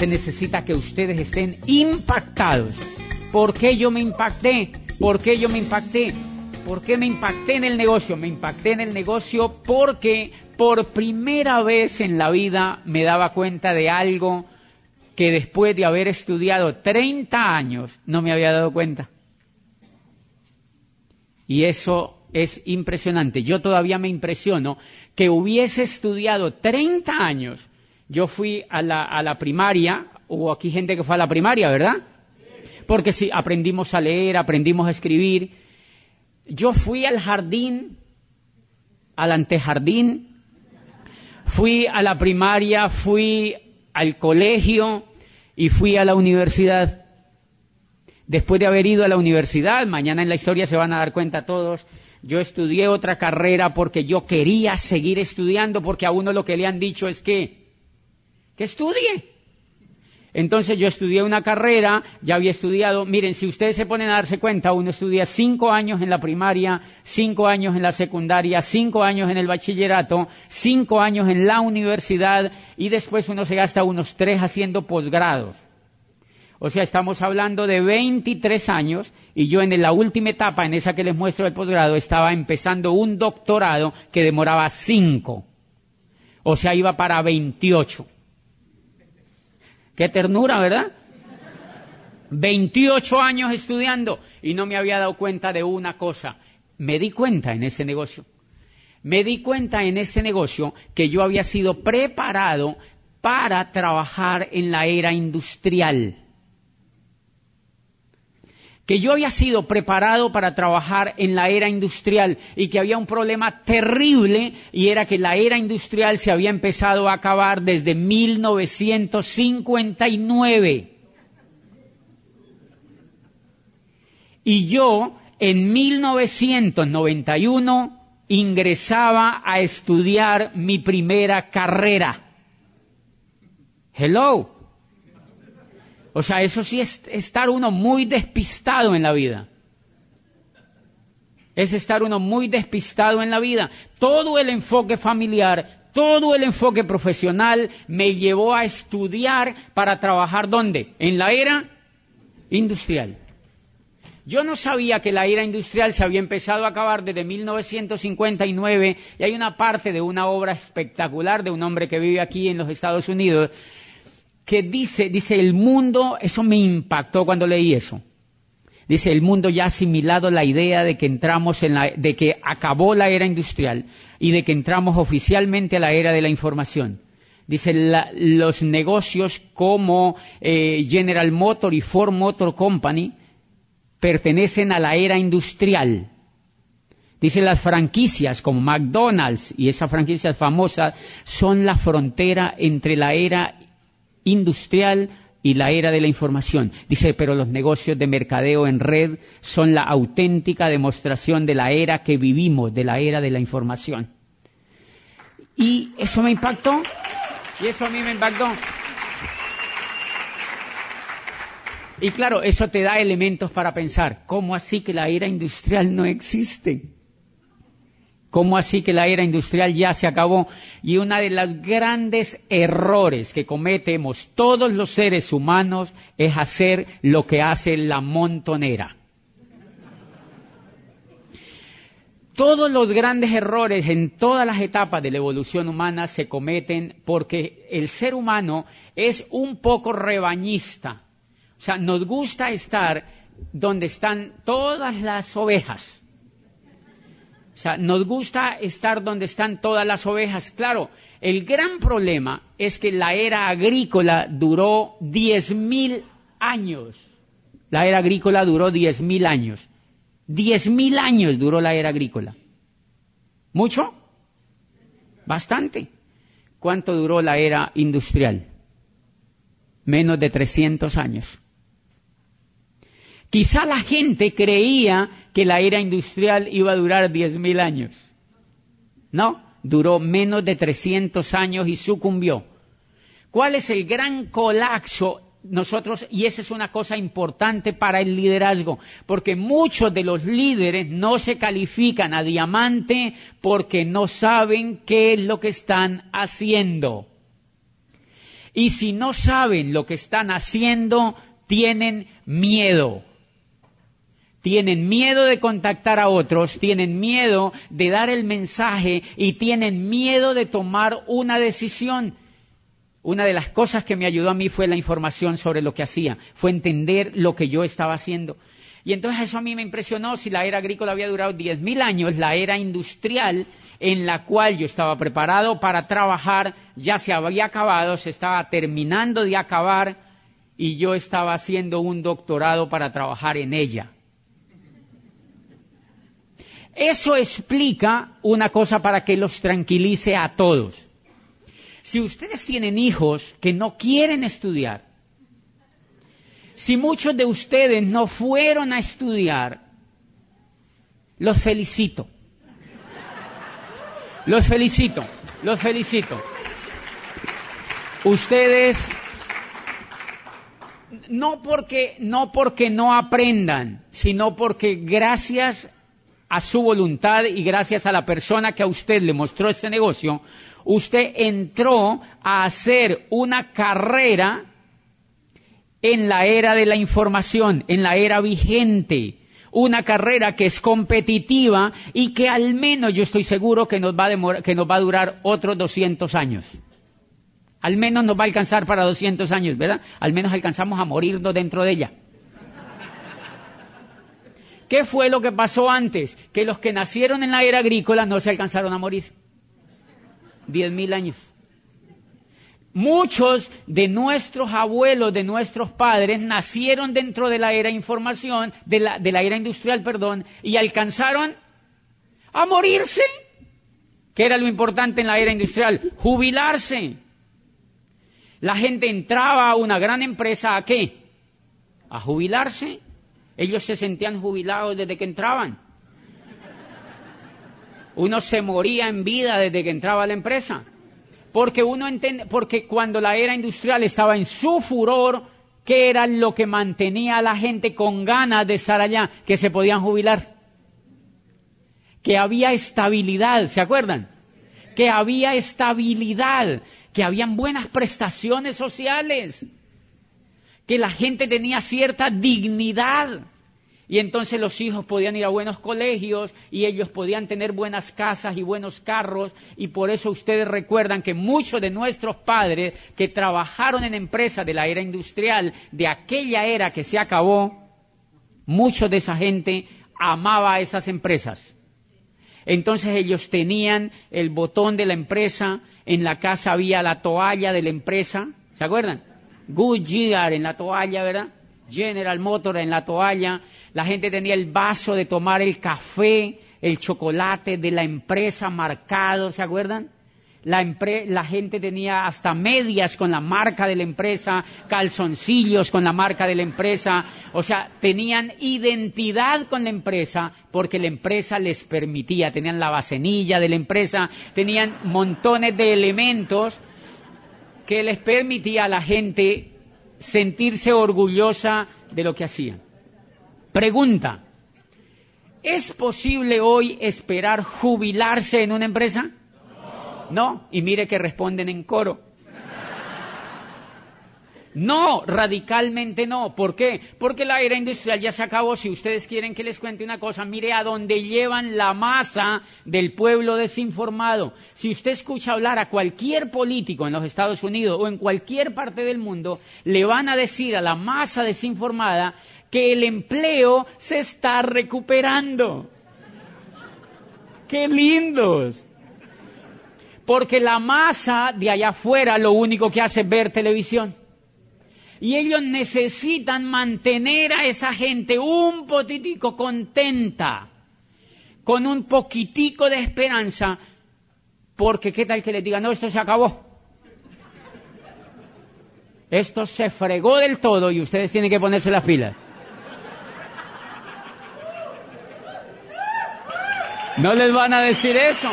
se necesita que ustedes estén impactados. ¿Por qué yo me impacté? ¿Por qué yo me impacté? ¿Por qué me impacté en el negocio? Me impacté en el negocio porque por primera vez en la vida me daba cuenta de algo que después de haber estudiado 30 años no me había dado cuenta. Y eso es impresionante. Yo todavía me impresiono que hubiese estudiado 30 años. Yo fui a la, a la primaria, hubo aquí gente que fue a la primaria, ¿verdad? Porque sí, aprendimos a leer, aprendimos a escribir. Yo fui al jardín, al antejardín, fui a la primaria, fui al colegio y fui a la universidad. Después de haber ido a la universidad, mañana en la historia se van a dar cuenta todos, yo estudié otra carrera porque yo quería seguir estudiando, porque a uno lo que le han dicho es que, que estudie. Entonces yo estudié una carrera, ya había estudiado, miren, si ustedes se ponen a darse cuenta, uno estudia cinco años en la primaria, cinco años en la secundaria, cinco años en el bachillerato, cinco años en la universidad y después uno se gasta unos tres haciendo posgrados. O sea, estamos hablando de 23 años y yo en la última etapa, en esa que les muestro el posgrado, estaba empezando un doctorado que demoraba 5. O sea, iba para 28. Qué ternura, ¿verdad? 28 años estudiando y no me había dado cuenta de una cosa. Me di cuenta en ese negocio. Me di cuenta en ese negocio que yo había sido preparado para trabajar en la era industrial que yo había sido preparado para trabajar en la era industrial y que había un problema terrible y era que la era industrial se había empezado a acabar desde 1959. Y yo en 1991 ingresaba a estudiar mi primera carrera. Hello. O sea, eso sí es estar uno muy despistado en la vida. Es estar uno muy despistado en la vida. Todo el enfoque familiar, todo el enfoque profesional me llevó a estudiar para trabajar ¿dónde? En la era industrial. Yo no sabía que la era industrial se había empezado a acabar desde 1959 y hay una parte de una obra espectacular de un hombre que vive aquí en los Estados Unidos que dice, dice el mundo, eso me impactó cuando leí eso. Dice el mundo ya ha asimilado la idea de que entramos en la, de que acabó la era industrial y de que entramos oficialmente a la era de la información. Dice los negocios como eh, General Motor y Ford Motor Company pertenecen a la era industrial. Dice las franquicias como McDonald's y esa franquicia famosa son la frontera entre la era industrial y la era de la información. Dice, pero los negocios de mercadeo en red son la auténtica demostración de la era que vivimos, de la era de la información. Y eso me impactó, y eso a mí me impactó. Y claro, eso te da elementos para pensar, ¿cómo así que la era industrial no existe? ¿Cómo así que la era industrial ya se acabó? Y uno de los grandes errores que cometemos todos los seres humanos es hacer lo que hace la montonera. Todos los grandes errores en todas las etapas de la evolución humana se cometen porque el ser humano es un poco rebañista. O sea, nos gusta estar donde están todas las ovejas o sea, nos gusta estar donde están todas las ovejas. Claro, el gran problema es que la era agrícola duró diez mil años. La era agrícola duró diez mil años. Diez mil años duró la era agrícola. ¿Mucho? Bastante. ¿Cuánto duró la era industrial? Menos de 300 años. Quizá la gente creía que la era industrial iba a durar 10.000 años. No, duró menos de 300 años y sucumbió. ¿Cuál es el gran colapso? Nosotros, y esa es una cosa importante para el liderazgo, porque muchos de los líderes no se califican a diamante porque no saben qué es lo que están haciendo. Y si no saben lo que están haciendo, tienen miedo. Tienen miedo de contactar a otros, tienen miedo de dar el mensaje y tienen miedo de tomar una decisión. Una de las cosas que me ayudó a mí fue la información sobre lo que hacía, fue entender lo que yo estaba haciendo. Y entonces eso a mí me impresionó, si la era agrícola había durado 10.000 años, la era industrial en la cual yo estaba preparado para trabajar, ya se había acabado, se estaba terminando de acabar y yo estaba haciendo un doctorado para trabajar en ella. Eso explica una cosa para que los tranquilice a todos. Si ustedes tienen hijos que no quieren estudiar, si muchos de ustedes no fueron a estudiar, los felicito. Los felicito, los felicito. Ustedes no porque no porque no aprendan, sino porque gracias a su voluntad y gracias a la persona que a usted le mostró este negocio, usted entró a hacer una carrera en la era de la información, en la era vigente, una carrera que es competitiva y que al menos yo estoy seguro que nos va a, que nos va a durar otros 200 años. Al menos nos va a alcanzar para 200 años, ¿verdad? Al menos alcanzamos a morirnos dentro de ella. ¿Qué fue lo que pasó antes? Que los que nacieron en la era agrícola no se alcanzaron a morir. Diez mil años. Muchos de nuestros abuelos, de nuestros padres, nacieron dentro de la era información, de la, de la era industrial, perdón, y alcanzaron a morirse. ¿Qué era lo importante en la era industrial? Jubilarse. La gente entraba a una gran empresa a qué? A jubilarse. Ellos se sentían jubilados desde que entraban. Uno se moría en vida desde que entraba a la empresa. Porque uno entiende, porque cuando la era industrial estaba en su furor, ¿qué era lo que mantenía a la gente con ganas de estar allá? Que se podían jubilar. Que había estabilidad, ¿se acuerdan? Que había estabilidad, que habían buenas prestaciones sociales, que la gente tenía cierta dignidad. Y entonces los hijos podían ir a buenos colegios y ellos podían tener buenas casas y buenos carros. Y por eso ustedes recuerdan que muchos de nuestros padres que trabajaron en empresas de la era industrial, de aquella era que se acabó, muchos de esa gente amaba a esas empresas. Entonces ellos tenían el botón de la empresa, en la casa había la toalla de la empresa, ¿se acuerdan? Goodyear en la toalla, ¿verdad? General Motors en la toalla, la gente tenía el vaso de tomar el café, el chocolate de la empresa marcado, ¿se acuerdan? La, la, gente tenía hasta medias con la marca de la empresa, calzoncillos con la marca de la empresa, o sea, tenían identidad con la empresa porque la empresa les permitía, tenían la bacenilla de la empresa, tenían montones de elementos que les permitía a la gente sentirse orgullosa de lo que hacían. Pregunta, ¿es posible hoy esperar jubilarse en una empresa? No, y mire que responden en coro. No, radicalmente no. ¿Por qué? Porque la era industrial ya se acabó. Si ustedes quieren que les cuente una cosa, mire a dónde llevan la masa del pueblo desinformado. Si usted escucha hablar a cualquier político en los Estados Unidos o en cualquier parte del mundo, le van a decir a la masa desinformada que el empleo se está recuperando. ¡Qué lindos! Porque la masa de allá afuera lo único que hace es ver televisión. Y ellos necesitan mantener a esa gente un poquitico contenta, con un poquitico de esperanza, porque qué tal que les digan, no, esto se acabó. Esto se fregó del todo y ustedes tienen que ponerse las pilas. No les van a decir eso.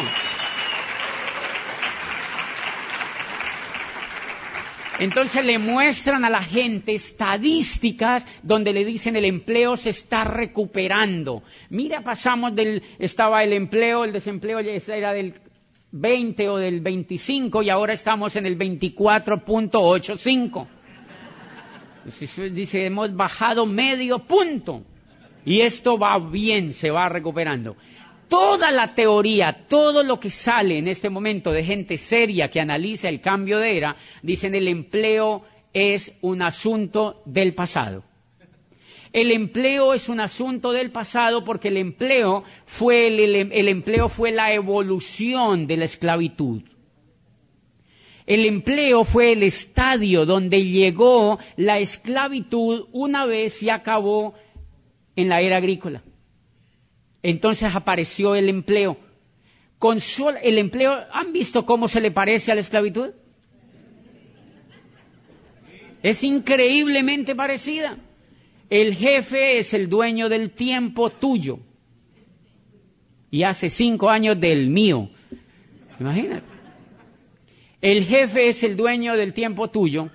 Entonces le muestran a la gente estadísticas donde le dicen el empleo se está recuperando. Mira, pasamos del, estaba el empleo, el desempleo, era del 20 o del 25 y ahora estamos en el 24.85. Dice, hemos bajado medio punto. Y esto va bien, se va recuperando. Toda la teoría, todo lo que sale en este momento de gente seria que analiza el cambio de era, dicen el empleo es un asunto del pasado. El empleo es un asunto del pasado porque el empleo fue el, empleo fue la evolución de la esclavitud. El empleo fue el estadio donde llegó la esclavitud una vez y acabó en la era agrícola. Entonces apareció el empleo. Con el empleo, ¿han visto cómo se le parece a la esclavitud? Es increíblemente parecida. El jefe es el dueño del tiempo tuyo. Y hace cinco años del mío. Imagínate. El jefe es el dueño del tiempo tuyo.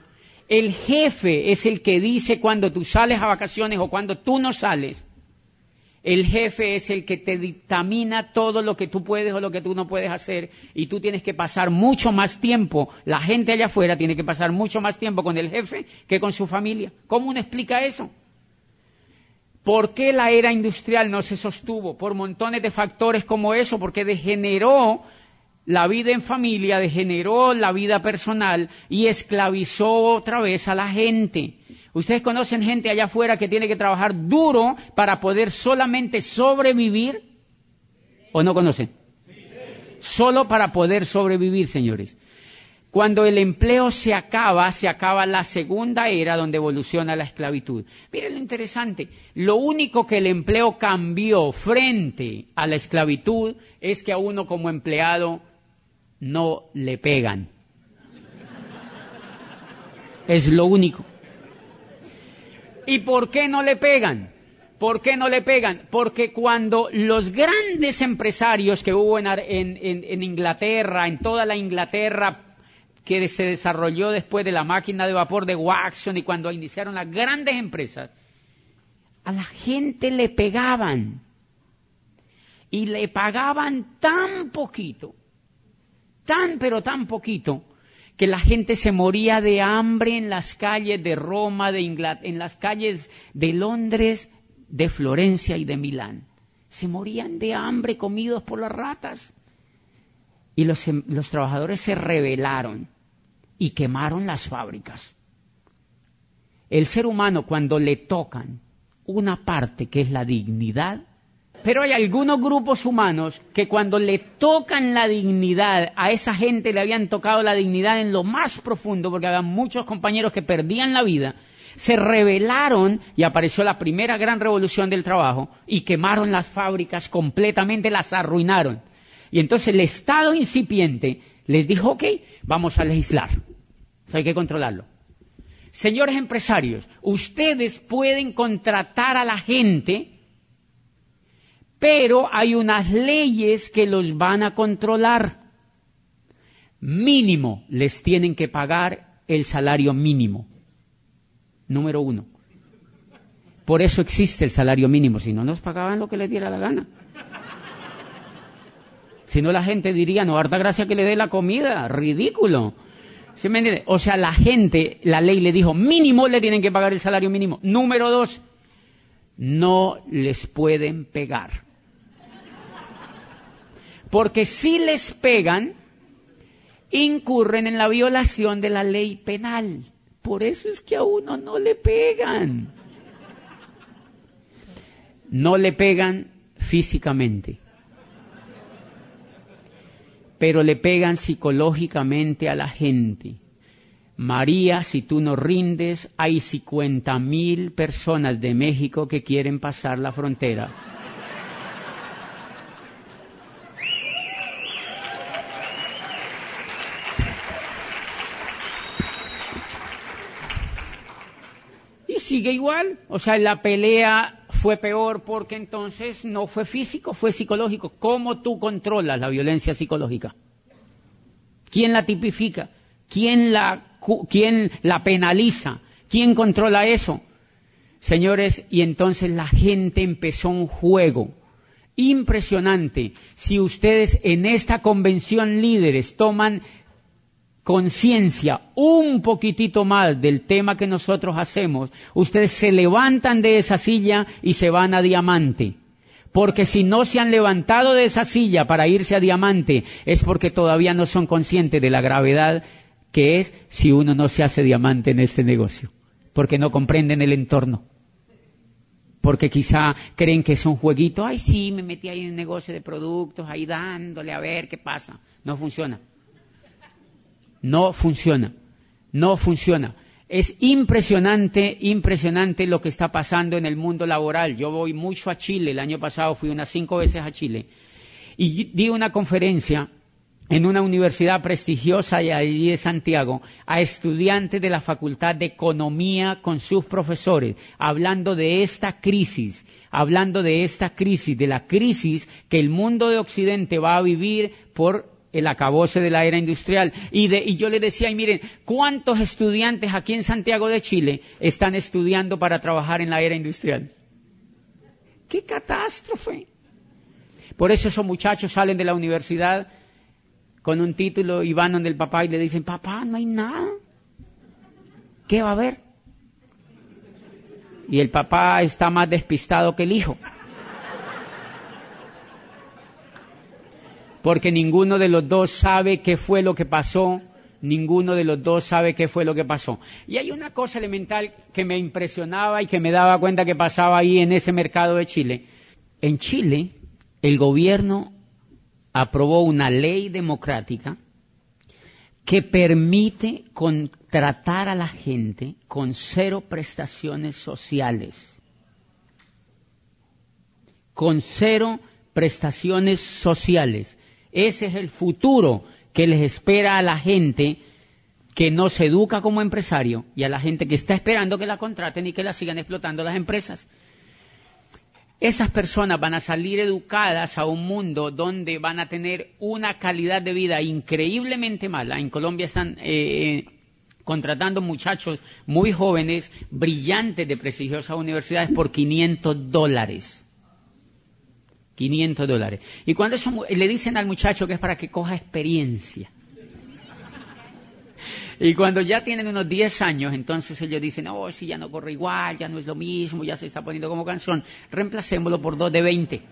El jefe es el que dice cuando tú sales a vacaciones o cuando tú no sales. El jefe es el que te dictamina todo lo que tú puedes o lo que tú no puedes hacer y tú tienes que pasar mucho más tiempo, la gente allá afuera tiene que pasar mucho más tiempo con el jefe que con su familia. ¿Cómo uno explica eso? ¿Por qué la era industrial no se sostuvo? Por montones de factores como eso, porque degeneró la vida en familia, degeneró la vida personal y esclavizó otra vez a la gente. Ustedes conocen gente allá afuera que tiene que trabajar duro para poder solamente sobrevivir. ¿O no conocen? Solo para poder sobrevivir, señores. Cuando el empleo se acaba, se acaba la segunda era donde evoluciona la esclavitud. Miren lo interesante, lo único que el empleo cambió frente a la esclavitud es que a uno como empleado no le pegan. Es lo único. ¿Y por qué no le pegan? ¿Por qué no le pegan? Porque cuando los grandes empresarios que hubo en, en Inglaterra, en toda la Inglaterra que se desarrolló después de la máquina de vapor de Watson y cuando iniciaron las grandes empresas, a la gente le pegaban y le pagaban tan poquito, tan pero tan poquito, que la gente se moría de hambre en las calles de Roma, de Inglaterra, en las calles de Londres, de Florencia y de Milán. Se morían de hambre comidos por las ratas. Y los, los trabajadores se rebelaron y quemaron las fábricas. El ser humano cuando le tocan una parte que es la dignidad, pero hay algunos grupos humanos que cuando le tocan la dignidad, a esa gente le habían tocado la dignidad en lo más profundo, porque había muchos compañeros que perdían la vida, se rebelaron y apareció la primera gran revolución del trabajo y quemaron las fábricas completamente, las arruinaron. Y entonces el Estado incipiente les dijo, ok, vamos a legislar. hay que controlarlo. Señores empresarios, ustedes pueden contratar a la gente, pero hay unas leyes que los van a controlar. Mínimo les tienen que pagar el salario mínimo. Número uno. Por eso existe el salario mínimo, si no nos pagaban lo que les diera la gana. Si no, la gente diría, no, harta gracia que le dé la comida, ridículo. ¿Sí me entiende? O sea, la gente, la ley le dijo, mínimo le tienen que pagar el salario mínimo. Número dos, no les pueden pegar. Porque si les pegan, incurren en la violación de la ley penal. Por eso es que a uno no le pegan. No le pegan físicamente pero le pegan psicológicamente a la gente. María, si tú no rindes, hay cincuenta mil personas de México que quieren pasar la frontera. Y sigue igual, o sea, la pelea fue peor porque entonces no fue físico, fue psicológico. ¿Cómo tú controlas la violencia psicológica? ¿Quién la tipifica? ¿Quién la, quién la penaliza? ¿Quién controla eso? Señores, y entonces la gente empezó un juego impresionante si ustedes en esta convención líderes toman conciencia un poquitito más del tema que nosotros hacemos, ustedes se levantan de esa silla y se van a diamante. Porque si no se han levantado de esa silla para irse a diamante, es porque todavía no son conscientes de la gravedad que es si uno no se hace diamante en este negocio. Porque no comprenden el entorno. Porque quizá creen que es un jueguito. Ay, sí, me metí ahí en un negocio de productos, ahí dándole a ver qué pasa. No funciona. No funciona. No funciona. Es impresionante, impresionante lo que está pasando en el mundo laboral. Yo voy mucho a Chile. El año pasado fui unas cinco veces a Chile. Y di una conferencia en una universidad prestigiosa allí de Santiago a estudiantes de la Facultad de Economía con sus profesores, hablando de esta crisis, hablando de esta crisis, de la crisis que el mundo de Occidente va a vivir por el acabose de la era industrial. Y, y yo les decía, y miren, ¿cuántos estudiantes aquí en Santiago de Chile están estudiando para trabajar en la era industrial? ¡Qué catástrofe! Por eso esos muchachos salen de la universidad con un título y van donde el papá y le dicen, papá, no hay nada. ¿Qué va a haber? Y el papá está más despistado que el hijo. Porque ninguno de los dos sabe qué fue lo que pasó, ninguno de los dos sabe qué fue lo que pasó. Y hay una cosa elemental que me impresionaba y que me daba cuenta que pasaba ahí en ese mercado de Chile. En Chile, el gobierno aprobó una ley democrática que permite contratar a la gente con cero prestaciones sociales. Con cero prestaciones sociales. Ese es el futuro que les espera a la gente que no se educa como empresario y a la gente que está esperando que la contraten y que la sigan explotando las empresas. Esas personas van a salir educadas a un mundo donde van a tener una calidad de vida increíblemente mala. En Colombia están eh, contratando muchachos muy jóvenes, brillantes de prestigiosas universidades por 500 dólares. 500 dólares. Y cuando eso, le dicen al muchacho que es para que coja experiencia. Y cuando ya tienen unos 10 años, entonces ellos dicen, oh, si ya no corre igual, ya no es lo mismo, ya se está poniendo como canción, reemplacémoslo por 2 de 20.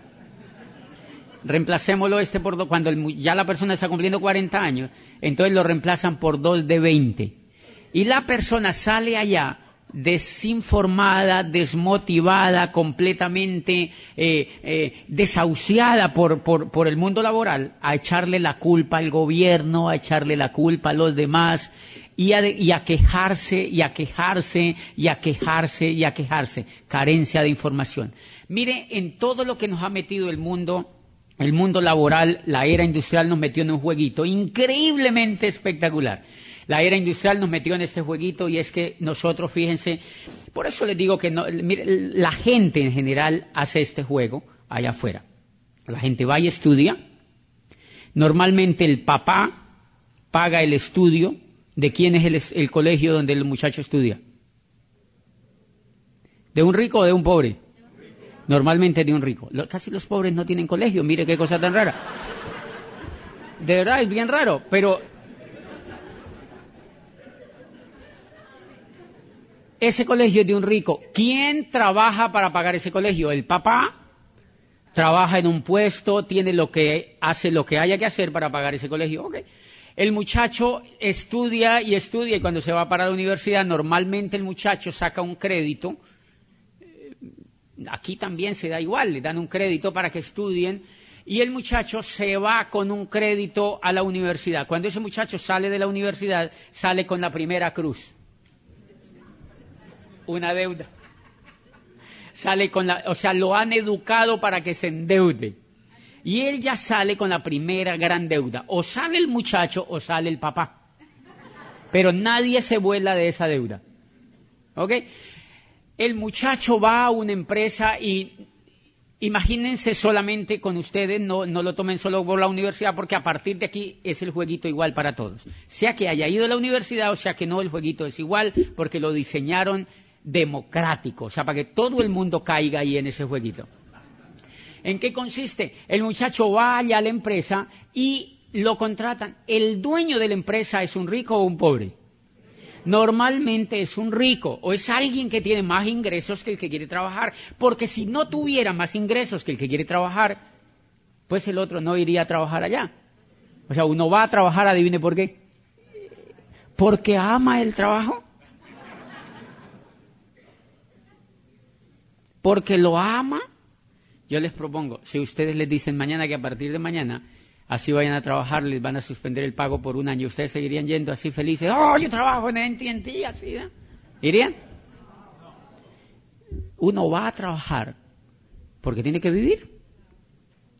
Reemplacémoslo este por dos, cuando ya la persona está cumpliendo 40 años, entonces lo reemplazan por 2 de 20. Y la persona sale allá desinformada, desmotivada, completamente eh, eh, desahuciada por, el mundo laboral, a echarle la culpa al gobierno, a echarle la culpa a los demás y a, y a quejarse y a quejarse y a quejarse y a quejarse. Carencia de información. Mire, en todo lo que nos ha metido el mundo, el mundo laboral, la era industrial nos metió en un jueguito increíblemente espectacular la era industrial nos metió en este jueguito y es que nosotros, fíjense, por eso les digo que la gente en general hace este juego allá afuera. La gente va y estudia. Normalmente el papá paga el estudio de quién es el, colegio donde el muchacho estudia. ¿De un rico o de un pobre? Normalmente de un rico. casi los pobres no tienen colegio, mire qué cosa tan rara. De verdad, es bien raro, pero ese colegio es de un rico. ¿Quién trabaja para pagar ese colegio? El papá trabaja en un puesto, tiene lo que hace lo que haya que hacer para pagar ese colegio. El muchacho estudia y estudia y cuando se va para la universidad normalmente el muchacho saca un crédito. Eh, aquí también se da igual, le dan un crédito para que estudien y el muchacho se va con un crédito a la universidad. Cuando ese muchacho sale de la universidad, sale con la primera cruz una deuda. Sale con la, o sea, lo han educado para que se endeude. Y él ya sale con la primera gran deuda. O sale el muchacho o sale el papá. Pero nadie se vuela de esa deuda. ¿Ok? El muchacho va a una empresa y imagínense solamente con ustedes, no, no, lo tomen solo por la universidad, porque a partir de aquí es el jueguito igual para todos. Sea que haya ido a la universidad o sea que no, el jueguito es igual, porque lo diseñaron democrático, o sea, para que todo el mundo caiga ahí en ese jueguito. ¿En qué consiste? El muchacho va allá a la empresa y lo contratan. ¿El dueño de la empresa es un rico o un pobre? Normalmente es un rico o es alguien que tiene más ingresos que el que quiere trabajar. Porque si no tuviera más ingresos que el que quiere trabajar, pues el otro no iría a trabajar allá. O sea, uno va a trabajar, adivine por qué. Porque ama el trabajo. Porque lo ama. Yo les propongo, si ustedes les dicen mañana que a partir de mañana así vayan a trabajar, les van a suspender el pago por un año, ustedes seguirían yendo así felices, oh, yo trabajo en AT&T, así, ¿no? ¿Irían? Uno va a trabajar porque tiene que vivir.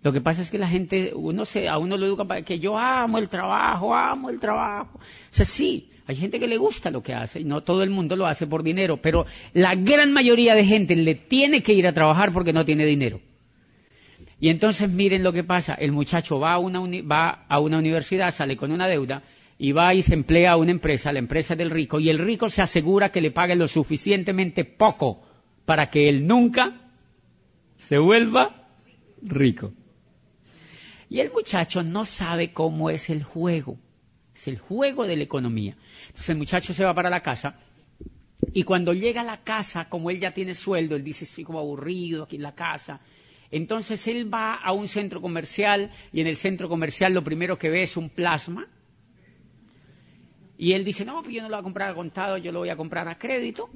Lo que pasa es que la gente, uno se, a uno lo educa para que yo amo el trabajo, amo el trabajo. O sea, sí, hay gente que le gusta lo que hace y no todo el mundo lo hace por dinero, pero la gran mayoría de gente le tiene que ir a trabajar porque no tiene dinero. Y entonces miren lo que pasa, el muchacho va a una, va a una universidad, sale con una deuda y va y se emplea a una empresa, la empresa del rico, y el rico se asegura que le pague lo suficientemente poco para que él nunca se vuelva rico. Y el muchacho no sabe cómo es el juego, es el juego de la economía. Entonces el muchacho se va para la casa y cuando llega a la casa, como él ya tiene sueldo, él dice, estoy como aburrido aquí en la casa, entonces él va a un centro comercial y en el centro comercial lo primero que ve es un plasma. Y él dice, no, pues yo no lo voy a comprar a contado, yo lo voy a comprar a crédito.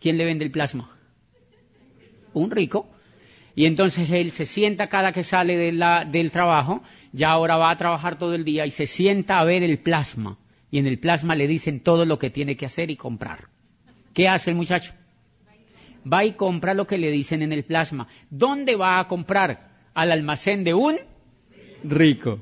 ¿Quién le vende el plasma? Un rico. Y entonces él se sienta cada que sale del trabajo, ya ahora va a trabajar todo el día y se sienta a ver el plasma. Y en el plasma le dicen todo lo que tiene que hacer y comprar. ¿Qué hace el muchacho? va y compra lo que le dicen en el plasma. ¿Dónde va a comprar? Al almacén de un rico.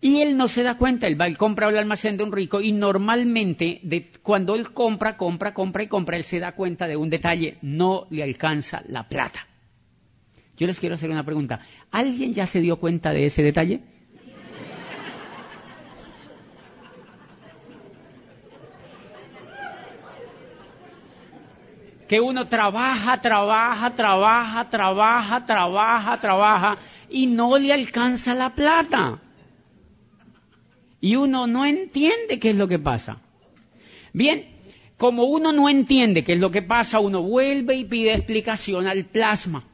Y él no se da cuenta, él va y compra al almacén de un rico y normalmente cuando él compra, compra, compra y compra, él se da cuenta de un detalle, no le alcanza la plata. Yo les quiero hacer una pregunta. ¿Alguien ya se dio cuenta de ese detalle? que uno trabaja, trabaja, trabaja, trabaja, trabaja, trabaja y no le alcanza la plata. Y uno no entiende qué es lo que pasa. Bien, como uno no entiende qué es lo que pasa, uno vuelve y pide explicación al plasma.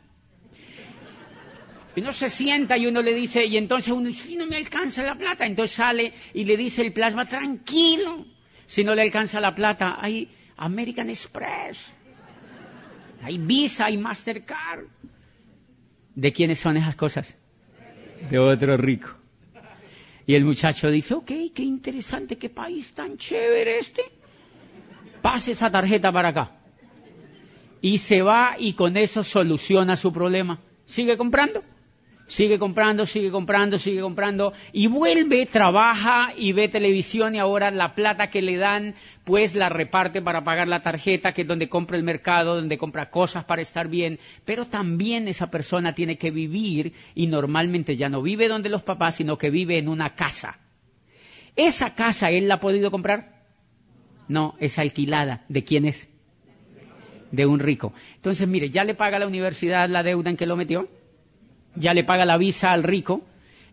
Uno se sienta y uno le dice, y entonces uno dice, si no me alcanza la plata, entonces sale y le dice el plasma, tranquilo, si no le alcanza la plata, hay American Express. Hay Visa, hay Mastercard. ¿De quiénes son esas cosas? De otro rico. Y el muchacho dice, ok, qué interesante, qué país tan chévere este. Pase esa tarjeta para acá. Y se va y con eso soluciona su problema. ¿Sigue comprando? Sigue comprando, sigue comprando, sigue comprando y vuelve, trabaja y ve televisión y ahora la plata que le dan pues la reparte para pagar la tarjeta que es donde compra el mercado, donde compra cosas para estar bien, pero también esa persona tiene que vivir y normalmente ya no vive donde los papás, sino que vive en una casa. ¿Esa casa él la ha podido comprar? No, es alquilada. ¿De quién es? De un rico. Entonces, mire, ya le paga la universidad la deuda en que lo metió ya le paga la visa al rico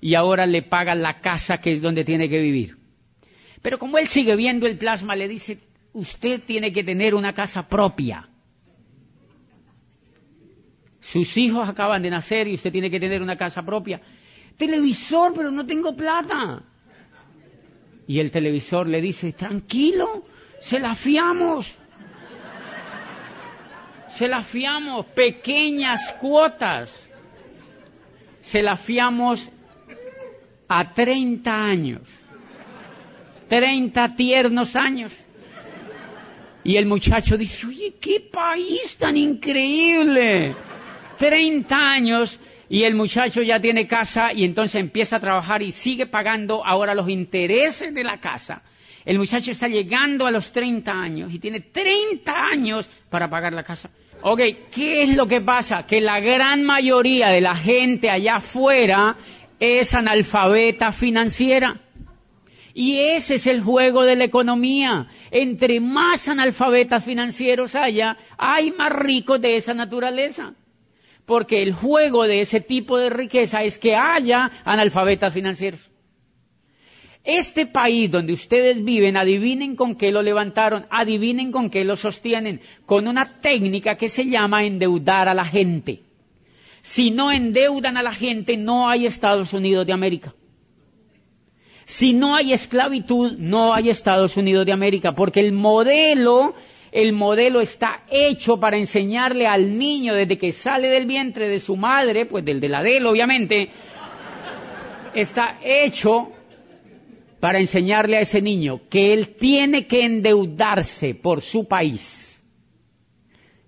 y ahora le paga la casa que es donde tiene que vivir. Pero como él sigue viendo el plasma, le dice, usted tiene que tener una casa propia. Sus hijos acaban de nacer y usted tiene que tener una casa propia. Televisor, pero no tengo plata. Y el televisor le dice, tranquilo, se la fiamos. Se la fiamos, pequeñas cuotas se la fiamos a 30 años. 30 tiernos años. Y el muchacho dice, oye, qué país tan increíble. 30 años y el muchacho ya tiene casa y entonces empieza a trabajar y sigue pagando ahora los intereses de la casa. El muchacho está llegando a los 30 años y tiene 30 años para pagar la casa. Ok, ¿qué es lo que pasa? Que la gran mayoría de la gente allá afuera es analfabeta financiera. Y ese es el juego de la economía. Entre más analfabetas financieros haya, hay más ricos de esa naturaleza. porque el juego de ese tipo de riqueza es que haya analfabetas financieros. Este país donde ustedes viven, adivinen con qué lo levantaron, adivinen con qué lo sostienen, con una técnica que se llama endeudar a la gente. Si no endeudan a la gente, no hay Estados Unidos de América. Si no hay esclavitud, no hay Estados Unidos de América, porque el modelo el modelo está hecho para enseñarle al niño desde que sale del vientre de su madre, pues del de la de él obviamente, está hecho para enseñarle a ese niño que él tiene que endeudarse por su país.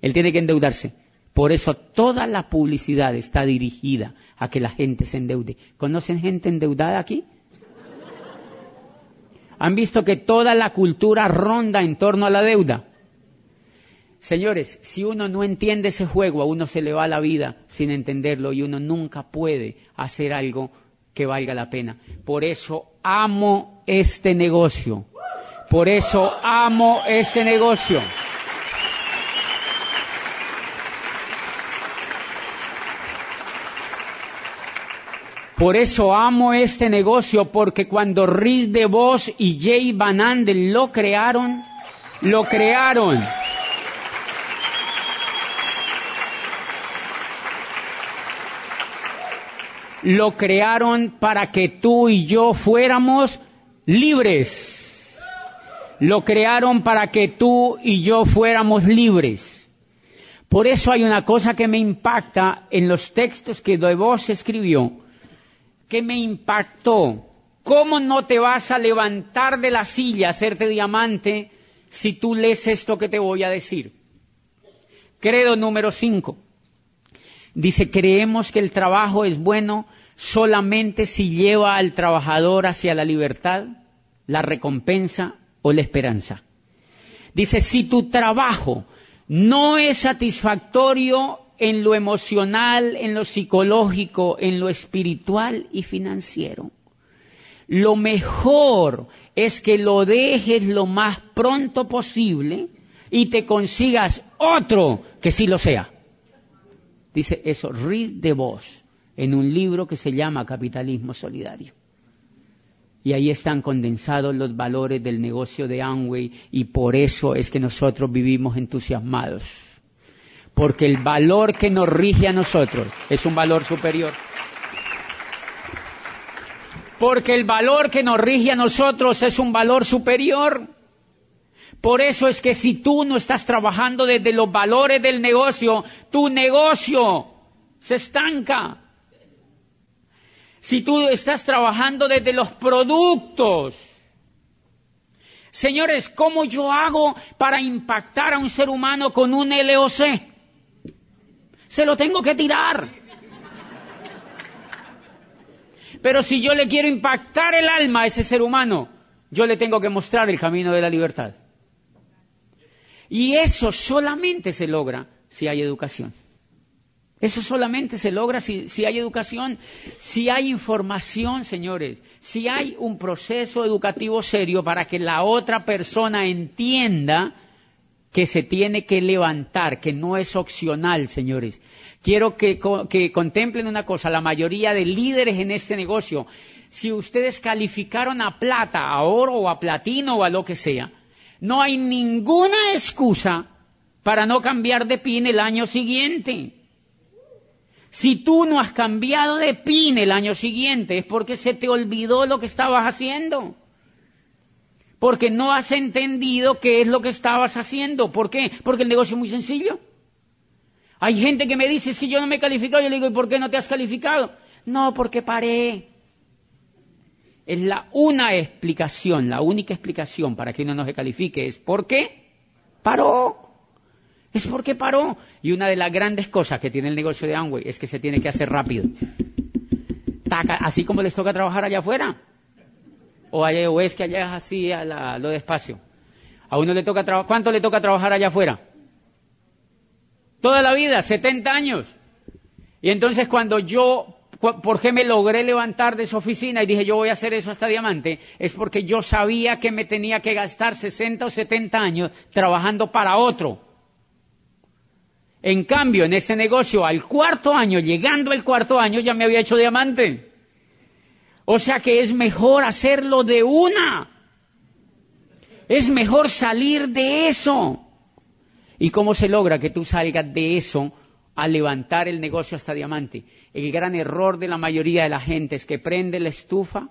Él tiene que endeudarse. Por eso toda la publicidad está dirigida a que la gente se endeude. ¿Conocen gente endeudada aquí? ¿Han visto que toda la cultura ronda en torno a la deuda? Señores, si uno no entiende ese juego, a uno se le va la vida sin entenderlo y uno nunca puede hacer algo que valga la pena. Por eso amo este negocio. Por eso amo ese negocio. Por eso amo este negocio, porque cuando Riz de Vos y Jay Van Andel lo crearon, lo crearon lo crearon para que tú y yo fuéramos libres. Lo crearon para que tú y yo fuéramos libres. Por eso hay una cosa que me impacta en los textos que De Vos escribió, que me impactó. ¿Cómo no te vas a levantar de la silla, hacerte diamante, si tú lees esto que te voy a decir? Credo número 5. Dice, creemos que el trabajo es bueno solamente si lleva al trabajador hacia la libertad, la recompensa o la esperanza. Dice, si tu trabajo no es satisfactorio en lo emocional, en lo psicológico, en lo espiritual y financiero, lo mejor es que lo dejes lo más pronto posible y te consigas otro que sí lo sea. Dice eso, Riz de vos en un libro que se llama Capitalismo Solidario. Y ahí están condensados los valores del negocio de Amway y por eso es que nosotros vivimos entusiasmados. Porque el valor que nos rige a nosotros es un valor superior. Porque el valor que nos rige a nosotros es un valor superior. Por eso es que si tú no estás trabajando desde los valores del negocio, tu negocio se estanca. Si tú estás trabajando desde los productos. Señores, ¿cómo yo hago para impactar a un ser humano con un LOC? Se lo tengo que tirar. Pero si yo le quiero impactar el alma a ese ser humano, yo le tengo que mostrar el camino de la libertad. Y eso solamente se logra si hay educación. Eso solamente se logra si, hay educación, si hay información, señores, si hay un proceso educativo serio para que la otra persona entienda que se tiene que levantar, que no es opcional, señores. Quiero que, que contemplen una cosa, la mayoría de líderes en este negocio, si ustedes calificaron a plata, a oro o a platino o a lo que sea, no hay ninguna excusa para no cambiar de pin el año siguiente. Si tú no has cambiado de pin el año siguiente es porque se te olvidó lo que estabas haciendo. Porque no has entendido qué es lo que estabas haciendo. ¿Por qué? Porque el negocio es muy sencillo. Hay gente que me dice, es que yo no me he calificado. Yo le digo, ¿y por qué no te has calificado? No, porque paré. Es la una explicación, la única explicación para que uno no se califique es ¿por qué? Paró. Es porque paró. Y una de las grandes cosas que tiene el negocio de Amway es que se tiene que hacer rápido. así como les toca trabajar allá afuera. O, es que allá es así a lo despacio. A uno le toca trabajar. ¿Cuánto le toca trabajar allá afuera? Toda la vida, 70 años. Y entonces cuando yo ¿Por qué me logré levantar de esa oficina y dije yo voy a hacer eso hasta diamante? Es porque yo sabía que me tenía que gastar 60 o 70 años trabajando para otro. En cambio, en ese negocio, al cuarto año, llegando al cuarto año, ya me había hecho diamante. O sea que es mejor hacerlo de una. Es mejor salir de eso. ¿Y cómo se logra que tú salgas de eso a levantar el negocio hasta diamante? El gran error de la mayoría de la gente es que prende la estufa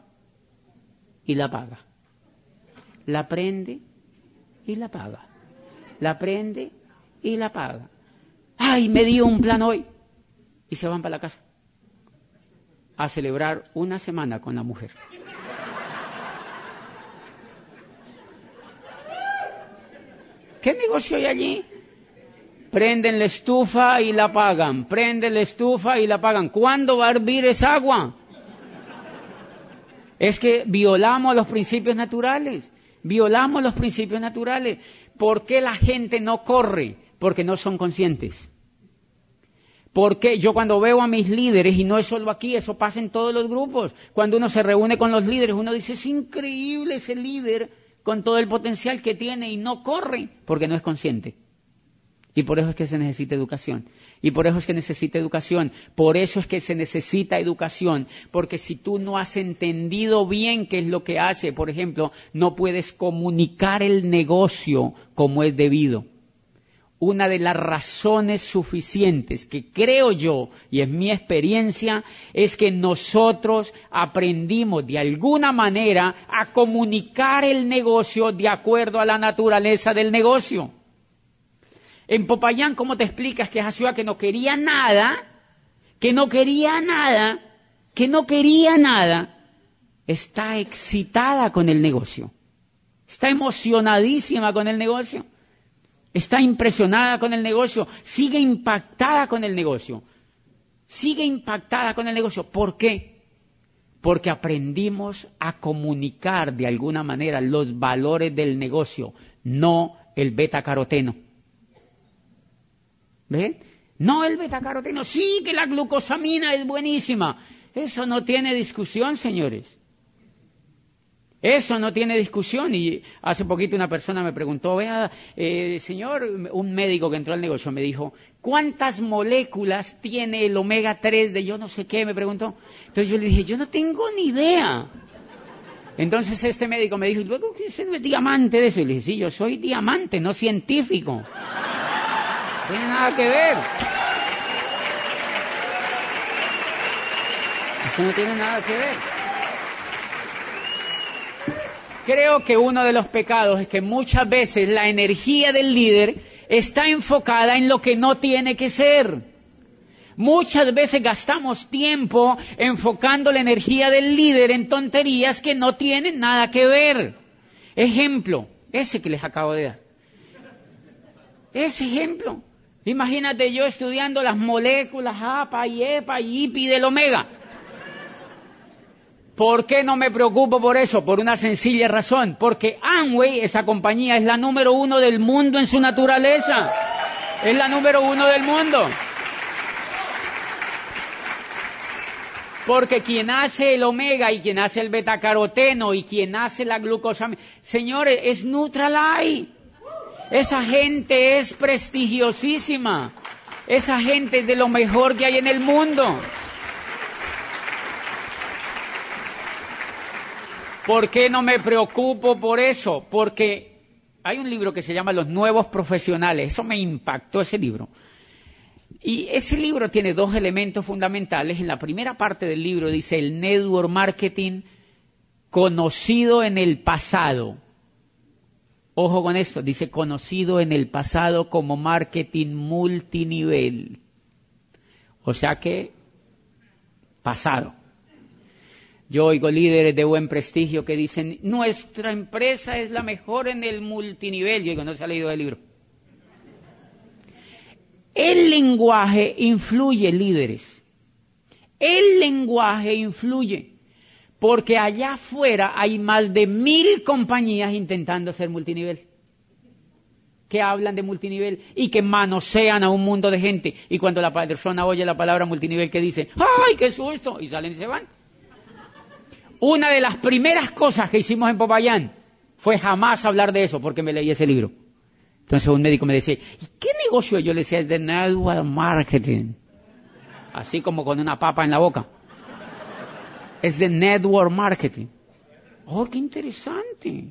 y la apaga. La prende y la apaga. La prende y la apaga ay, me dio un plan hoy. Y se van para la casa a celebrar una semana con la mujer. ¿Qué negocio hay allí? Prenden la estufa y la apagan, prenden la estufa y la apagan. ¿Cuándo va a hervir esa agua? Es que violamos los principios naturales, violamos los principios naturales. ¿Por qué la gente no corre? Porque no son conscientes. Porque yo cuando veo a mis líderes, y no es solo aquí, eso pasa en todos los grupos, cuando uno se reúne con los líderes, uno dice, es increíble ese líder con todo el potencial que tiene y no corre porque no es consciente. Y por eso es que se necesita educación. Y por eso es que necesita educación. Por eso es que se necesita educación. Porque si tú no has entendido bien qué es lo que hace, por ejemplo, no puedes comunicar el negocio como es debido una de las razones suficientes que creo yo, y es mi experiencia, es que nosotros aprendimos de alguna manera a comunicar el negocio de acuerdo a la naturaleza del negocio. En Popayán, ¿cómo te explicas que esa ciudad que no quería nada, que no quería nada, que no quería nada, está excitada con el negocio? Está emocionadísima con el negocio está impresionada con el negocio, sigue impactada con el negocio, sigue impactada con el negocio. ¿Por qué? Porque aprendimos a comunicar de alguna manera los valores del negocio, no el beta caroteno. ¿Ve? No el beta caroteno, sí que la glucosamina es buenísima. Eso no tiene discusión, señores. Eso no tiene discusión. Y hace poquito una persona me preguntó, vea, eh, señor, un médico que entró al negocio me dijo, ¿cuántas moléculas tiene el omega 3 de yo no sé qué? Me preguntó. Entonces yo le dije, yo no tengo ni idea. Entonces este médico me dijo, luego que es diamante de eso. Y le dije, sí, yo soy diamante, no científico. Tiene nada que ver. Eso no tiene nada que ver. Creo que uno de los pecados es que muchas veces la energía del líder está enfocada en lo que no tiene que ser. Muchas veces gastamos tiempo enfocando la energía del líder en tonterías que no tienen nada que ver. Ejemplo, ese que les acabo de dar. Ese ejemplo. Imagínate yo estudiando las moléculas APA y EPA y IPI del omega. ¿Por qué no me preocupo por eso? Por una sencilla razón. Porque Amway, esa compañía, es la número uno del mundo en su naturaleza. Es la número uno del mundo. Porque quien hace el omega y quien hace el betacaroteno y quien hace la glucosamina, señores, es Nutralite. Esa gente es prestigiosísima. Esa gente es de lo mejor que hay en el mundo. ¿Por qué no me preocupo por eso? Porque hay un libro que se llama Los Nuevos Profesionales. Eso me impactó ese libro. Y ese libro tiene dos elementos fundamentales. En la primera parte del libro dice el network marketing conocido en el pasado. Ojo con esto, dice conocido en el pasado como marketing multinivel. O sea que pasado. Yo oigo líderes de buen prestigio que dicen, nuestra empresa es la mejor en el multinivel. Yo digo, no se ha leído el libro. El lenguaje influye, líderes. El lenguaje influye. Porque allá afuera hay más de mil compañías intentando ser multinivel. Que hablan de multinivel y que manosean a un mundo de gente. Y cuando la persona oye la palabra multinivel que dice, ¡ay, qué susto! Y salen y se van. Una de las primeras cosas que hicimos en Popayán fue jamás hablar de eso porque me leí ese libro. Entonces un médico me decía, ¿y qué negocio? Yo le decía, es de network marketing. Así como con una papa en la boca. Es de network marketing. Oh, qué interesante.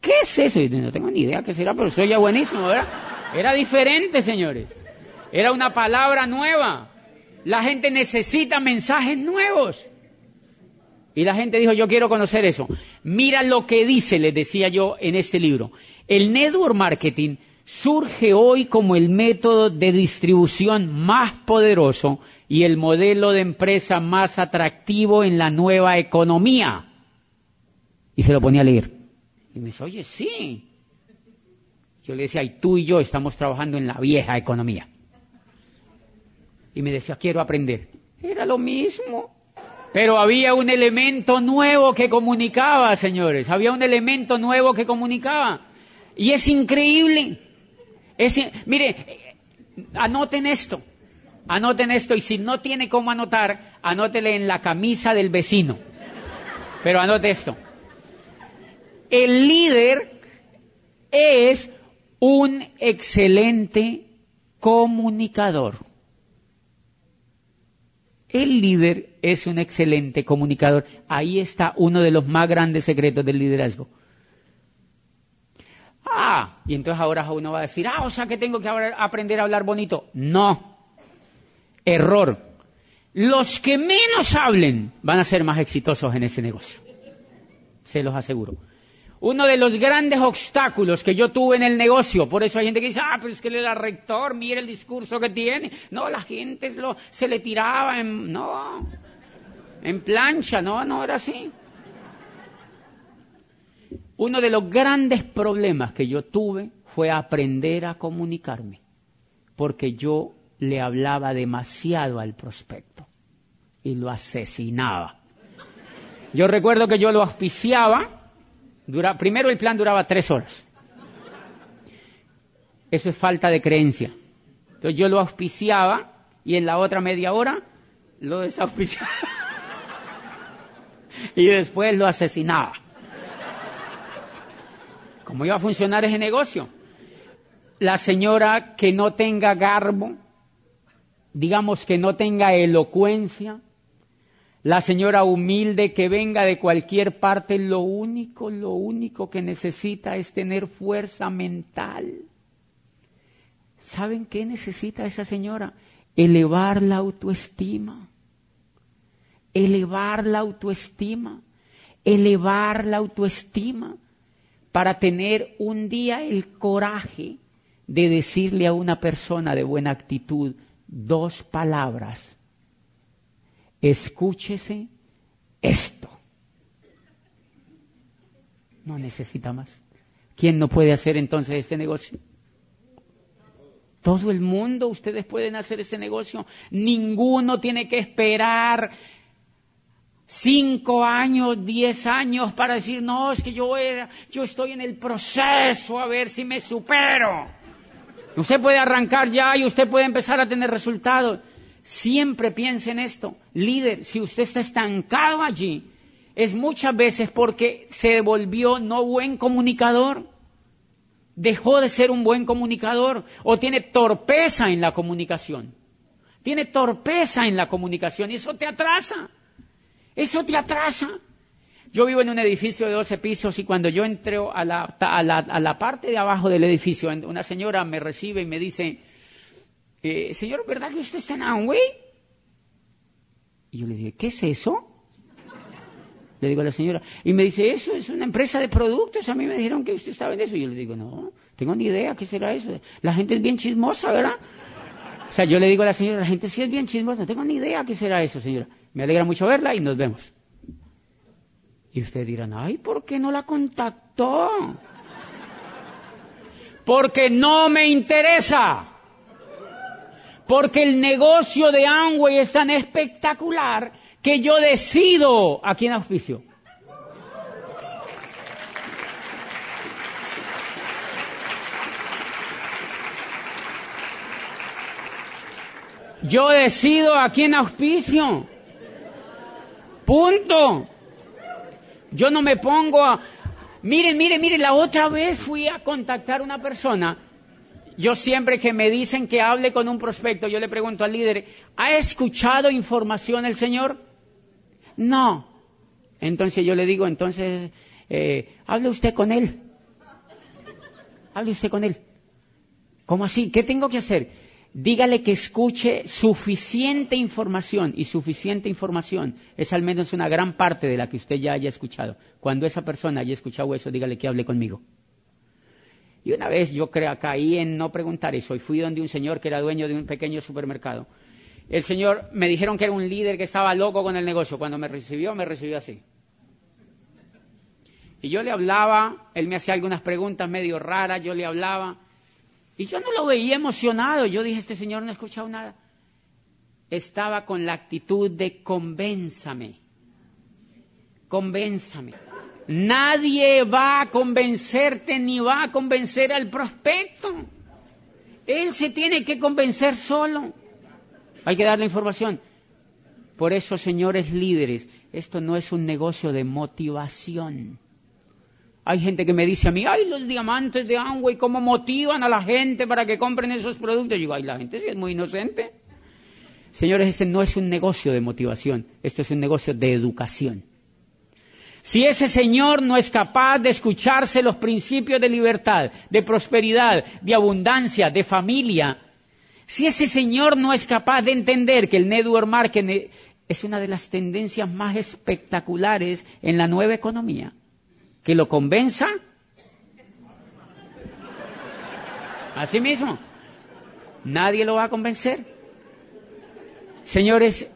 ¿Qué es eso? no tengo ni idea qué será, pero soy ya buenísimo, ¿verdad? Era diferente, señores. Era una palabra nueva. La gente necesita mensajes nuevos. Y la gente dijo, yo quiero conocer eso. Mira lo que dice, les decía yo en este libro. El network marketing surge hoy como el método de distribución más poderoso y el modelo de empresa más atractivo en la nueva economía. Y se lo ponía a leer. Y me dice, oye, sí. Yo le decía, y tú y yo estamos trabajando en la vieja economía. Y me decía, quiero aprender. Era lo mismo. Pero había un elemento nuevo que comunicaba, señores. Había un elemento nuevo que comunicaba. Y es increíble. mire, anoten esto. Anoten esto. Y si no tiene cómo anotar, anótele en la camisa del vecino. Pero anote esto. El líder es un excelente comunicador. El líder es un excelente comunicador. Ahí está uno de los más grandes secretos del liderazgo. Ah, y entonces ahora uno va a decir, ah, o sea que tengo que aprender a hablar bonito. No, error. Los que menos hablen van a ser más exitosos en ese negocio. Se los aseguro uno de los grandes obstáculos que yo tuve en el negocio. Por eso hay gente que dice, ah, pero es que el era rector, mire el discurso que tiene. No, la gente se le tiraba en, no, en plancha, no, no era así. Uno de los grandes problemas que yo tuve fue aprender a comunicarme, porque yo le hablaba demasiado al prospecto y lo asesinaba. Yo recuerdo que yo lo auspiciaba primero el plan duraba tres horas. Eso es falta de creencia. Entonces yo lo auspiciaba y en la otra media hora lo desauspiciaba. y después lo asesinaba. ¿Cómo iba a funcionar ese negocio? La señora que no tenga garbo, digamos que no tenga elocuencia, la señora humilde que venga de cualquier parte, lo único, lo único que necesita es tener fuerza mental. ¿Saben qué necesita esa señora? Elevar la autoestima. Elevar la autoestima. Elevar la autoestima para tener un día el coraje de decirle a una persona de buena actitud dos palabras escúchese esto. No necesita más. ¿Quién no puede hacer entonces este negocio? Todo el mundo, ustedes pueden hacer este negocio. Ninguno tiene que esperar cinco años, diez años para decir, no, es que yo, era, yo estoy en el proceso a ver si me supero. Usted puede arrancar ya y usted puede empezar a tener resultados. Siempre piense en esto. Líder, si usted está estancado allí, es muchas veces porque se volvió no buen comunicador. Dejó de ser un buen comunicador o tiene torpeza en la comunicación. Tiene torpeza en la comunicación y eso te atrasa. Eso te atrasa. Yo vivo en un edificio de 12 pisos y cuando yo entro a la, a la parte de abajo del edificio, una señora me recibe y me dice, eh, señor, ¿verdad que usted está en Amway? Y yo le dije, ¿qué es eso? Le digo a la señora, y me dice, eso es una empresa de productos, a mí me dijeron que usted estaba en eso. Y yo le digo, no, tengo ni idea, ¿qué será eso? La gente es bien chismosa, ¿verdad? O sea, yo le digo a la señora, la gente sí es bien chismosa, no tengo ni idea qué será eso, señora. Me alegra mucho verla y nos vemos. Y ustedes dirán, ay, ¿por qué no la contactó? Porque no me interesa porque el negocio de Amway es tan espectacular que yo decido a quién auspicio. Yo decido a quién auspicio. Punto. Yo no me pongo a... Miren, miren, miren, la otra vez fui a contactar a una persona. Yo siempre que me dicen que hable con un prospecto, yo le pregunto al líder, ¿ha escuchado información el Señor? No. Entonces yo le digo, entonces, eh, hable usted con él. Hable usted con él. ¿Cómo así? ¿Qué tengo que hacer? Dígale que escuche suficiente información y suficiente información es al menos una gran parte de la que usted ya haya escuchado. Cuando esa persona haya escuchado eso, dígale que hable conmigo. Y una vez yo creo, caí en no preguntar eso y fui donde un señor que era dueño de un pequeño supermercado. El señor me dijeron que era un líder que estaba loco con el negocio. Cuando me recibió, me recibió así. Y yo le hablaba, él me hacía algunas preguntas medio raras, yo le hablaba. Y yo no lo veía emocionado. Yo dije, este señor no ha escuchado nada. Estaba con la actitud de convénzame. Convénzame. Nadie va a convencerte ni va a convencer al prospecto. Él se tiene que convencer solo. Hay que darle información. Por eso, señores líderes, esto no es un negocio de motivación. Hay gente que me dice a mí, ay, los diamantes de Amway, ¿cómo motivan a la gente para que compren esos productos? Yo digo, ay, la gente sí es muy inocente. Señores, este no es un negocio de motivación, esto es un negocio de educación. Si ese señor no es capaz de escucharse los principios de libertad, de prosperidad, de abundancia, de familia, si ese señor no es capaz de entender que el network marketing es una de las tendencias más espectaculares en la nueva economía, que lo convenza. Así mismo, nadie lo va a convencer. Señores,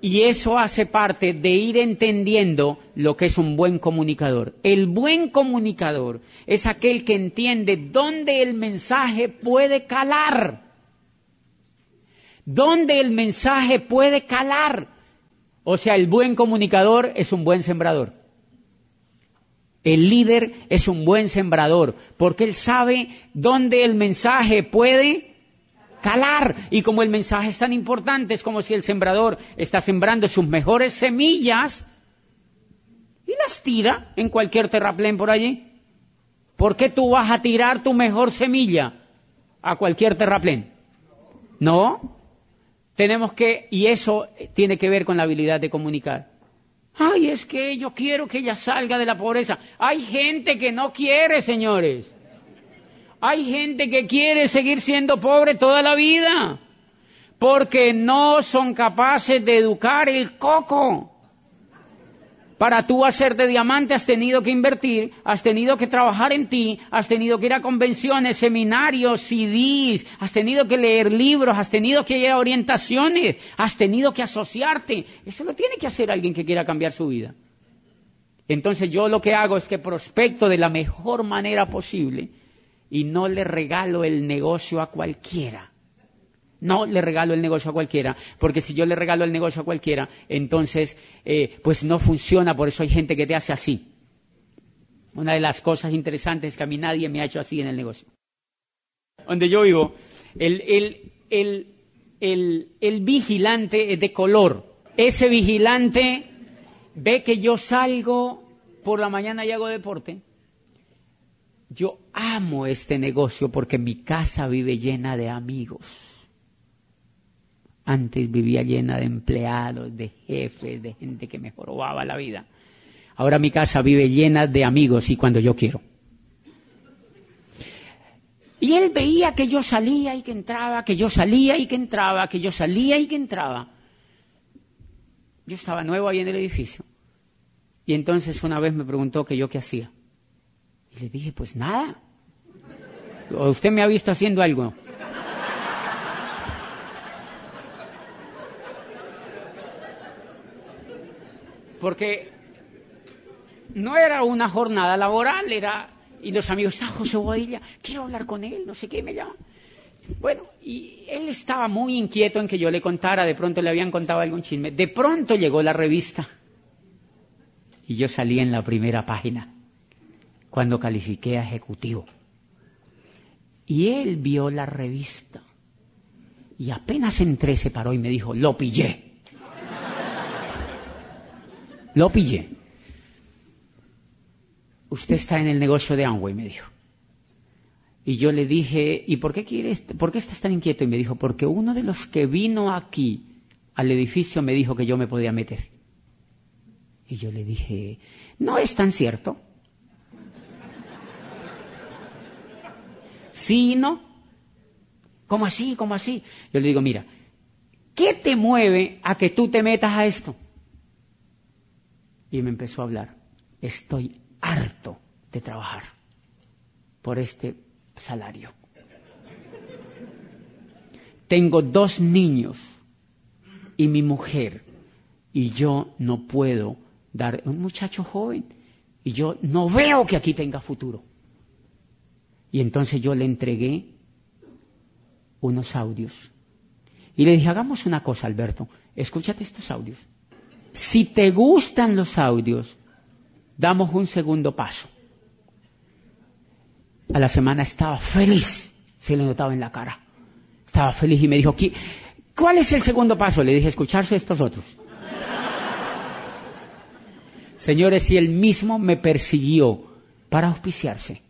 y eso hace parte de ir entendiendo lo que es un buen comunicador. El buen comunicador es aquel que entiende dónde el mensaje puede calar. Dónde el mensaje puede calar. O sea, el buen comunicador es un buen sembrador. El líder es un buen sembrador porque él sabe dónde el mensaje puede calar. Y como el mensaje es tan importante, es como si el sembrador está sembrando sus mejores semillas y las tira en cualquier terraplén por allí. ¿Por qué tú vas a tirar tu mejor semilla a cualquier terraplén? No. Tenemos que, y eso tiene que ver con la habilidad de comunicar. Ay, es que yo quiero que ella salga de la pobreza. Hay gente que no quiere, señores. Hay gente que quiere seguir siendo pobre toda la vida porque no son capaces de educar el coco. Para tú hacerte diamante has tenido que invertir, has tenido que trabajar en ti, has tenido que ir a convenciones, seminarios, CDs, has tenido que leer libros, has tenido que ir a orientaciones, has tenido que asociarte. Eso lo tiene que hacer alguien que quiera cambiar su vida. Entonces yo lo que hago es que prospecto de la mejor manera posible y no le regalo el negocio a cualquiera. No le regalo el negocio a cualquiera, porque si yo le regalo el negocio a cualquiera, entonces eh, pues no funciona, por eso hay gente que te hace así. Una de las cosas interesantes es que a mí nadie me ha hecho así en el negocio. Donde yo vivo, el, el, el, el, el vigilante es de color. Ese vigilante ve que yo salgo por la mañana y hago deporte. Yo amo este negocio porque mi casa vive llena de amigos antes vivía llena de empleados, de jefes, de gente que me jorobaba la vida. Ahora mi casa vive llena de amigos y cuando yo quiero. Y él veía que yo salía y que entraba, que yo salía y que entraba, que yo salía y que entraba. Yo estaba nuevo ahí en el edificio. Y entonces una vez me preguntó que yo qué hacía. Y le dije, pues nada. ¿Usted me ha visto haciendo algo? Porque no era una jornada laboral, era... Y los amigos, ah, José Boadilla, quiero hablar con él, no sé qué, me llama. Bueno, y él estaba muy inquieto en que yo le contara, de pronto le habían contado algún chisme. De pronto llegó la revista y yo salí en la primera página cuando califiqué a ejecutivo. Y él vio la revista y apenas entré se paró y me dijo, lo pillé. Lo pillé. usted está en el negocio de Amway, me dijo. Y yo le dije, ¿y por qué quieres, por qué estás tan inquieto? Y me dijo, porque uno de los que vino aquí al edificio me dijo que yo me podía meter. Y yo le dije, no es tan cierto. Sí, ¿no? ¿Cómo así? ¿Cómo así? Yo le digo, mira, ¿qué te mueve a que tú te metas a esto? Y me empezó a hablar. Estoy harto de trabajar por este salario. Tengo dos niños y mi mujer y yo no puedo dar un muchacho joven y yo no veo que aquí tenga futuro. Y entonces yo le entregué unos audios y le dije, hagamos una cosa, Alberto, escúchate estos audios. Si te gustan los audios, damos un segundo paso. A la semana estaba feliz, se le notaba en la cara. Estaba feliz y me dijo, ¿cuál es el segundo paso? Le dije, escucharse estos otros. Señores, y él mismo me persiguió para auspiciarse.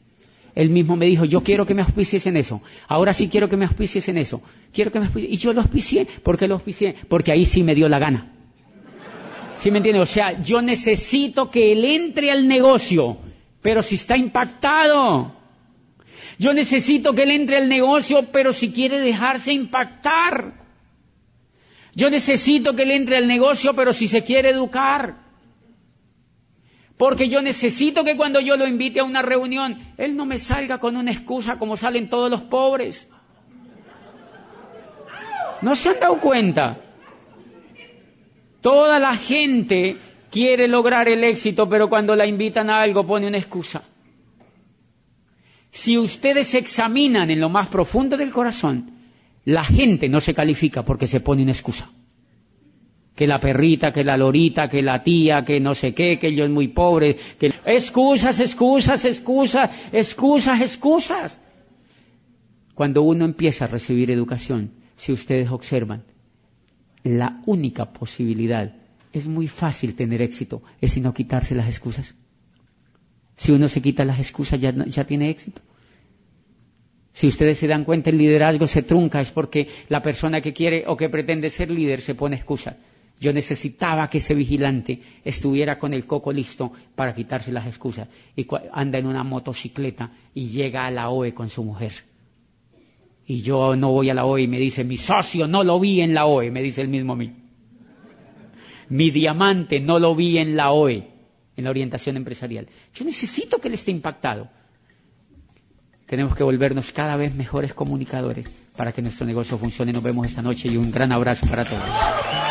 Él mismo me dijo, yo quiero que me auspicies en eso. Ahora sí quiero que me auspicies en eso. Quiero que me auspicies. Y yo lo auspicié. ¿Por qué lo auspicié? Porque ahí sí me dio la gana. ¿Sí me entiende? O sea, yo necesito que él entre al negocio, pero si está impactado. Yo necesito que él entre al negocio, pero si quiere dejarse impactar. Yo necesito que él entre al negocio, pero si se quiere educar. Porque yo necesito que cuando yo lo invite a una reunión, él no me salga con una excusa como salen todos los pobres. ¿No se han dado cuenta? Toda la gente quiere lograr el éxito, pero cuando la invitan a algo pone una excusa. Si ustedes examinan en lo más profundo del corazón, la gente no se califica porque se pone una excusa. Que la perrita, que la lorita, que la tía, que no sé qué, que yo es muy pobre, que excusas, excusas, excusas, excusas, excusas. Cuando uno empieza a recibir educación, si ustedes observan, la única posibilidad, es muy fácil tener éxito, es si no quitarse las excusas. Si uno se quita las excusas ya, ya tiene éxito. Si ustedes se dan cuenta, el liderazgo se trunca, es porque la persona que quiere o que pretende ser líder se pone excusa. Yo necesitaba que ese vigilante estuviera con el coco listo para quitarse las excusas. Y anda en una motocicleta y llega a la OE con su mujer. Y yo no voy a la OE y me dice, mi socio no lo vi en la OE, me dice el mismo mí. Mi diamante no lo vi en la OE, en la orientación empresarial. Yo necesito que él esté impactado. Tenemos que volvernos cada vez mejores comunicadores para que nuestro negocio funcione. Nos vemos esta noche y un gran abrazo para todos.